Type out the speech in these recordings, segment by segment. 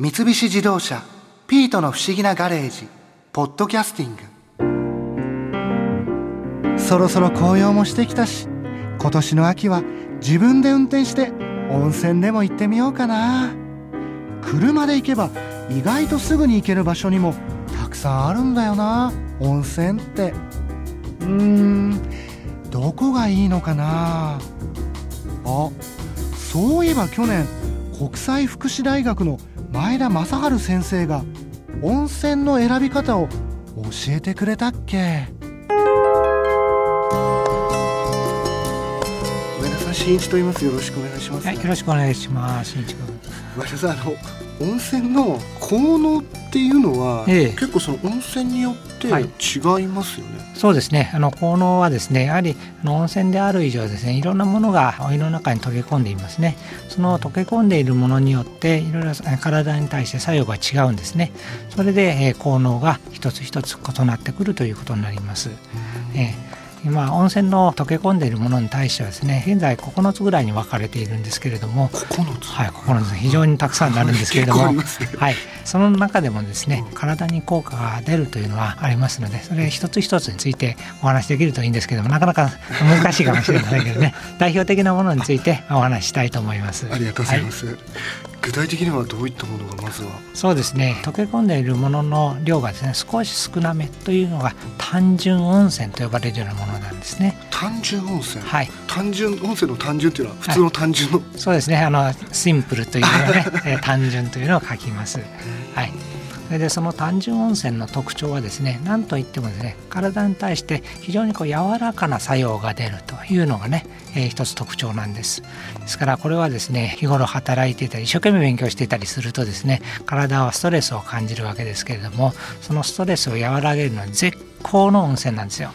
三菱自動車「ピートの不思議なガレージ」「ポッドキャスティング」そろそろ紅葉もしてきたし今年の秋は自分で運転して温泉でも行ってみようかな。車で行けば意外とすぐに行ける場所にもたくさんあるんだよな温泉って。うーんどこがいいのかな。あそういえば去年国際福祉大学の前田正治先生が温泉の選び方を教えてくれたっけ？上田さん新一と言います。よろしくお願いします、はい、よろしくお願いします。新一君。上田さんあの温泉の効能っていうのは、ええ。結構その温泉によってはい。違いますよね、そうですね。あの効能はですねやはりあの温泉である以上ですねいろんなものがお湯の中に溶け込んでいますね。その溶け込んでいるものによっていろいろえ体に対して作用が違うんですね。それで、えー効能が一つ一つ異なってくるということになります、えー今温泉の溶け込んでいるものに対してはですね現在9つぐらいに分かれているんですけれども9つ？はい、9つ非常にたくさんになるんですけれども、はい、その中でもですね体に効果が出るというのはありますのでそれ一つ一つについてお話しできるといいんですけどもなかなか難しいかもしれませんけどね。代表的なものについてお話ししたいと思います。ありがとうございまはす、具体的にはどういったものがまずは？そうですね。溶け込んでいるものの量がですね少し少なめというのが単純温泉と呼ばれるようなものなんですね。単純温泉、はい。単純温泉の単純っていうのは普通の単純の、そうですね。あのシンプルというのはねえー単純というのを書きます。はいそれでその単純温泉の特徴はですね何といってもですね体に対して非常にこう柔らかな作用が出るというのがね、えー一つ特徴なんです。ですからこれはですね日頃働いていたり一生懸命勉強していたりするとですね体はストレスを感じるわけですけれどもそのストレスを和らげるのは絶好の温泉なんですよ。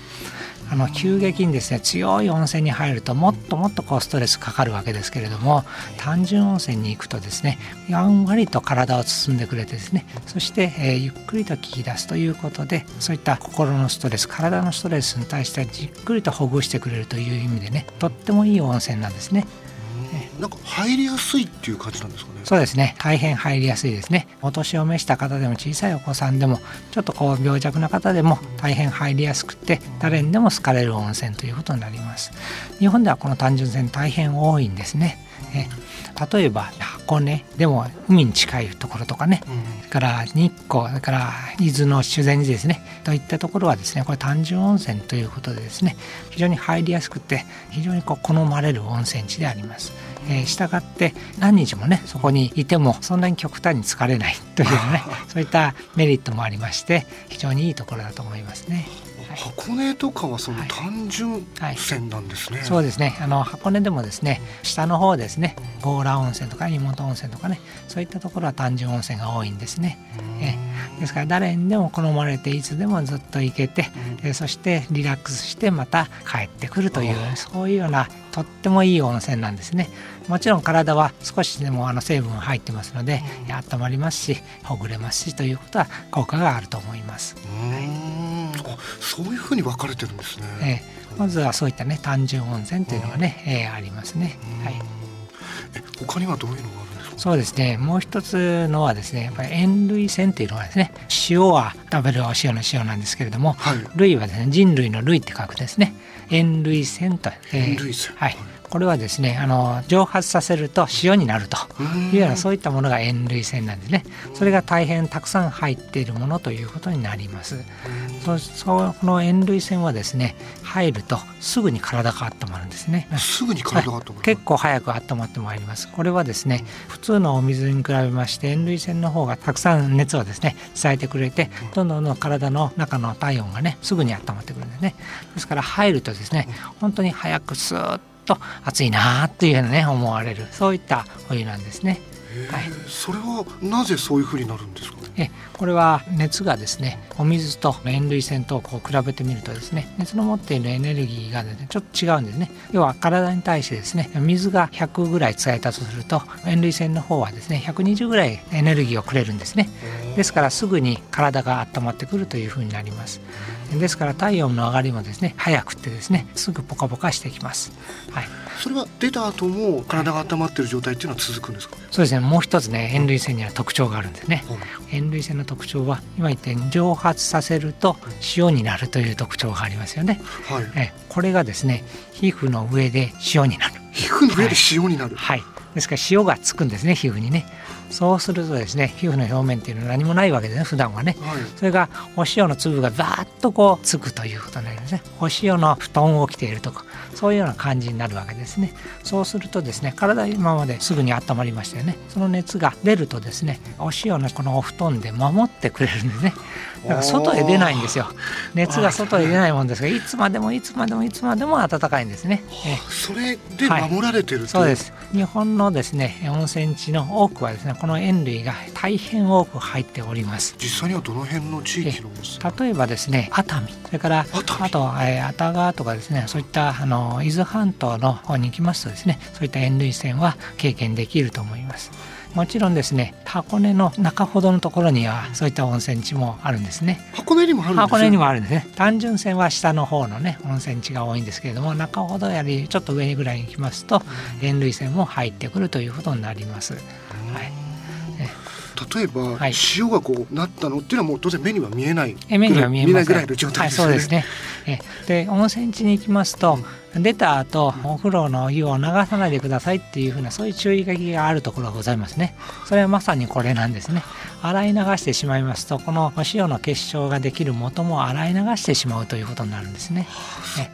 あの急激にですね強い温泉に入るともっともっとこうストレスかかるわけですけれども単純温泉に行くとですねやんわりと体を包んでくれてですねそして、えーゆっくりと聞き出すということでそういった心のストレス体のストレスに対してはじっくりとほぐしてくれるという意味でねとってもいい温泉なんですね。なんか入りやすいっていう感じなんですかね。そうですね。大変入りやすいですね。お年を召した方でも小さいお子さんでもちょっとこう病弱な方でも大変入りやすくて誰にでも好かれる温泉ということになります。日本ではこの単純泉大変多いんですね。え例えば箱根でも海に近いところとかね。それから日光それから伊豆の修善寺ですね。といったところはですねこれ単純温泉ということでですね非常に入りやすくて非常にこう好まれる温泉地であります、えー、したがって何日もねそこにいてもそんなに極端に疲れないというね そういったメリットもありまして非常にいいところだと思いますね。箱根とかはそのはい。単純泉なんですね、そうですね。あの箱根でもですね下の方ですね強羅温泉とか妹温泉とかねそういったところは単純温泉が多いんですね。えですから誰にでも好まれていつでもずっと行けて、えーそしてリラックスしてまた帰ってくるというそういうようなとってもいい温泉なんですね。もちろん体は少しでもあの成分入ってますので温まりますしほぐれますしということは効果があると思います、うーん。あそういうふうに分かれてるんですね、えーまずはそういったね単純温泉というのがね、えーありますね、はい。え他にはどういうのがそうですね。もう一つのはですねやっぱり塩類泉というのはですね塩は食べるお塩の塩なんですけれどもはい。類はですね人類の類って書くですね。塩類泉と、えー塩類泉はいこれはですねあの蒸発させると塩になるというようなそういったものが塩類泉なんですね。それが大変たくさん入っているものということになります。そその塩類泉はですね入るとすぐに体が温まるんですね。すぐに体が温まる、結構早く温まってまいります。これはですね普通のお水に比べまして塩類泉の方がたくさん熱をですね伝えてくれてどんどんどんどん体の中の体温がねすぐに温まってくるんですね。ですから入るとですね本当に早くスーッと暑いなーっていうふうにね思われるそういったお湯なんですね。はい。それはなぜそういうふうになるんですか？ねえこれは熱がですねお水と塩類泉とこう比べてみるとですね熱の持っているエネルギーが、ね、ちょっと違うんですね。要は体に対してですね水が100ぐらい伝えたとすると塩類泉の方はですね120ぐらいエネルギーをくれるんですね。ですからすぐに体が温まってくるというふうになりますですから体温の上がりもですね早くてですねすぐポカポカしてきます。はい。それは出た後も体が温まってる状態っていうのは続くんですか？そうですね。もう一つね塩類腺には特徴があるんですね。塩類腺の特徴は今言って蒸発させると塩になるという特徴がありますよね。はい。えこれがですね皮膚の上で塩になる。皮膚の上で塩になる。はい、はいですから塩がつくんですね皮膚にねそうするとですね皮膚の表面っていうのは何もないわけですね普段はね、はい、それがお塩の粒がバーッとこうつくということになりますね。お塩の布団を着ているとかそういうような感じになるわけですね。そうするとですね体今まですぐに温まりましたよね。その熱が出るとですねお塩のこのお布団で守ってくれるんですね。だから外へ出ないんですよ。熱が外へ出ないもんですがいつまでもいつまでもいつまでも暖かいんですね。それで守られてる、はい、そうです。日本のですね温泉地の多くはですねこの塩類が大変多く入っております。実際にはどの辺の地域の例えばですね熱海。それからあと、えー、熱川とかですねそういったあの伊豆半島の方に行きますとですねそういった塩類泉は経験できると思います。もちろんですね箱根の中ほどのところにはそういった温泉地もあるんですね。箱根にもあるんです箱根にもあるんですね。単純線は下の方のね温泉地が多いんですけれども中ほどよりちょっと上にぐらいに行きますと塩類線も入ってくるということになります、はい例えば、はい、塩がこうなったのっていうのはもう当然目には見えない目には見えないぐらいの状態ですね。はい、そうですね。で温泉地に行きますと、出た後お風呂の湯を流さないでくださいっていうふうなそういう注意書きがあるところがございますね。それはまさにこれなんですね。洗い流してしまいますとこのお塩の結晶ができる元も洗い流してしまうということになるんですね。ね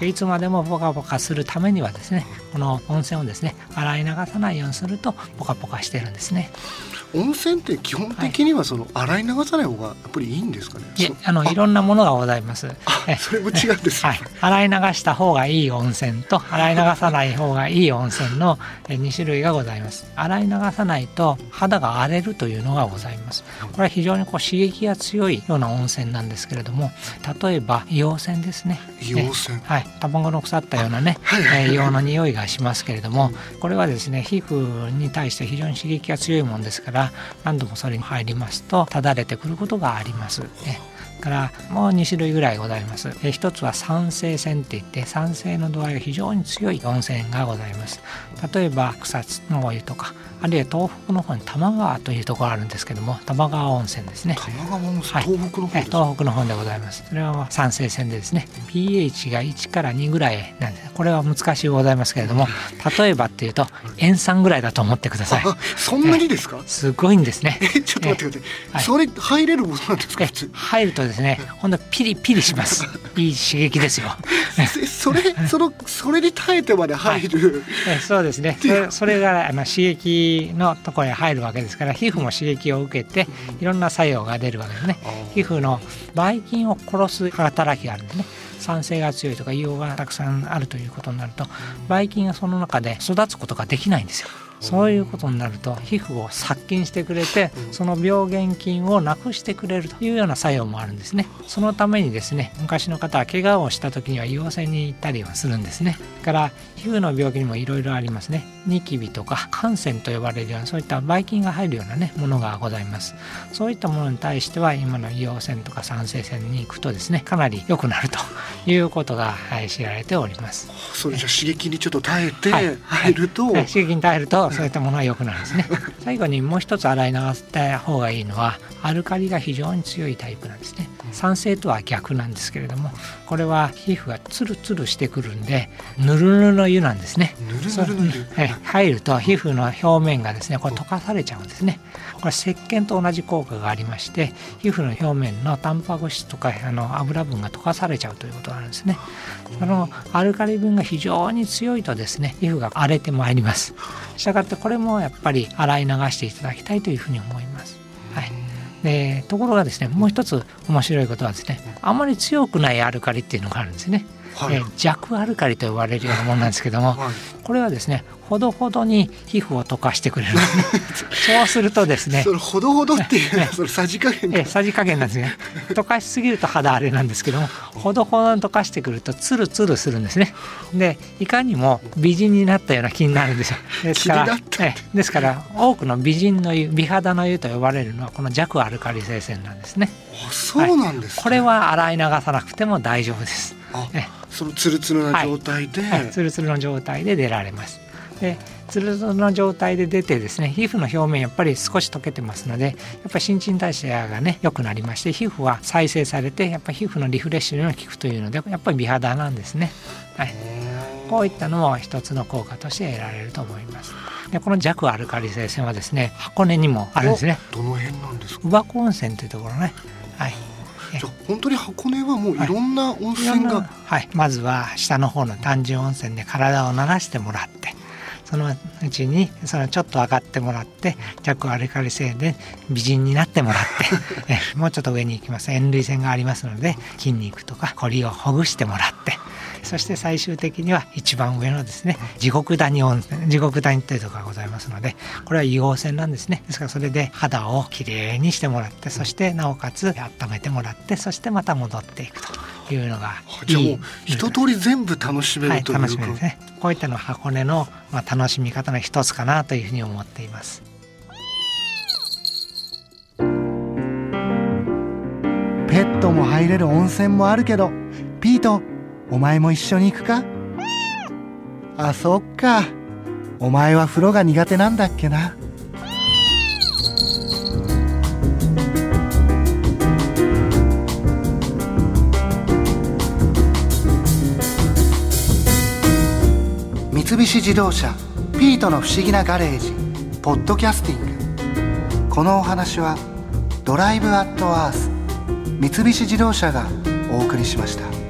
いつまでもポカポカするためにはですねこの温泉をですね洗い流さないようにするとポカポカしてるんですね温泉って基本的にはその洗い流さない方がやっぱりいいんですかね？いあのいろんなものがございます。それも違うんです、はい。洗い流した方がいい温泉と洗い流さない方がいい温泉の2種類がございます。洗い流さないと肌が荒れるというのがございます。これは非常にこう刺激が強いような温泉なんですけれども、例えば硫黄泉ですね。硫黄泉。はい。卵の腐ったようなね、はいはい、硫黄の匂いがしますけれども、これはですね皮膚に対して非常に刺激が強いものですから何度もそれに入りますとただれてくることがあります。からもう2種類ぐらいございます。え一つは酸性泉っていって酸性の度合いが非常に強い温泉がございます。例えば草津のお湯とかあるいは東北の方に玉川というところあるんですけども玉川温泉ですね。玉川温泉、はい、東北の方東北の方でございます。それは酸性泉でですね。pH が1から2ぐらいなんです。これは難しいございますけれども例えばっていうと塩酸ぐらいだと思ってください。そんなにですか？すごいんですね。ちょっと待ってください、それ入れるものなんですか入るとですね。ほんとピリピリします。いい刺激ですよ。それそのそれに耐えてまで入る、はい、そうですね。それそれがあの刺激のところへ入るわけですから皮膚も刺激を受けていろんな作用が出るわけですね。皮膚のばい菌を殺す働きがあるんですね。酸性が強いとか硫黄がたくさんあるということになるとばい菌がその中で育つことができないんですよそういうことになると皮膚を殺菌してくれてその病原菌をなくしてくれるというような作用もあるんですね。そのためにですね昔の方は怪我をした時には硫黄泉に行ったりはするんですね。から皮膚の病気にもいろいろありますね。ニキビとか感染と呼ばれるようなそういったばい菌が入るようなねものがございます。そういったものに対しては今の硫黄泉とか酸性泉に行くとですねかなり良くなるということが、はい、知られております。それじゃ刺激にちょっと耐えて入ると、はいはい、刺激に耐えるとそういったものは良くなるんですね最後にもう一つ洗い流した方がいいのはアルカリが非常に強いタイプなんですね酸性とは逆なんですけれどもこれは皮膚がツルツルしてくるんでぬるぬるの湯なんですね。入ると皮膚の表面がですねこれ溶かされちゃうんですね。これ石鹸と同じ効果がありまして皮膚の表面のタンパク質とかあの油分が溶かされちゃうということがあるんですね。そのアルカリ分が非常に強いとですね皮膚が荒れてまいります。したがってこれもやっぱり洗い流していただきたいというふうに思います。はいでところがですねもう一つ面白いことはですねあまり強くないアルカリっていうのがあるんですね、はい、え弱アルカリと呼ばれるようなものなんですけども、はい、これはですねほどほどに皮膚を溶かしてくれる。そうするとですねそれほどほどっていうのはそれさじ加減えさじ加減なんですね。溶かしすぎると肌荒れなんですけどもほどほどに溶かしてくるとツルツルするんですね。でいかにも美人になったような気になるんですよ。ですからえですから多くの美人の湯美肌の湯と呼ばれるのはこの弱アルカリ性線なんですね。あそうなんです、ね。はい、これは洗い流さなくても大丈夫です。えそのツルツルな状態で、はい。はい、ツルツルの状態で出られますでツルツルの状態で出てですね皮膚の表面やっぱり少し溶けてますのでやっぱり新陳代謝がね良くなりまして皮膚は再生されてやっぱり皮膚のリフレッシュにも効くというのでやっぱり美肌なんですね。はい、こういったのも一つの効果として得られると思います。でこの弱アルカリ性線はですね箱根にもあるんですね。どの辺なんですか？宇和温泉というところね。はい。じゃ本当に箱根はもういろんな温泉が、はい、はい、まずは下の方の単純温泉で体を流してもらってそのうちにそのちょっと上がってもらって弱アルカリ性で美人になってもらって えもうちょっと上に行きます。塩類腺がありますので筋肉とかこりをほぐしてもらってそして最終的には一番上のですね地獄谷温泉地獄谷というところがございますのでこれは硫黄泉なんですね。ですからそれで肌をきれいにしてもらってそしてなおかつ温めてもらってそしてまた戻っていくというのがじゃあもう一通り全部楽しめるという、はい、楽しめるですね。こういったのは箱根の、まあ、楽しみ方の一つかなというふうに思っています。ペットも入れる温泉もあるけどピートお前も一緒に行くか?あそっか。お前は風呂が苦手なんだっけな?三菱自動車「ピートの不思議なガレージ」ポッドキャスティング。このお話は「ドライブ・アット・アース」三菱自動車がお送りしました。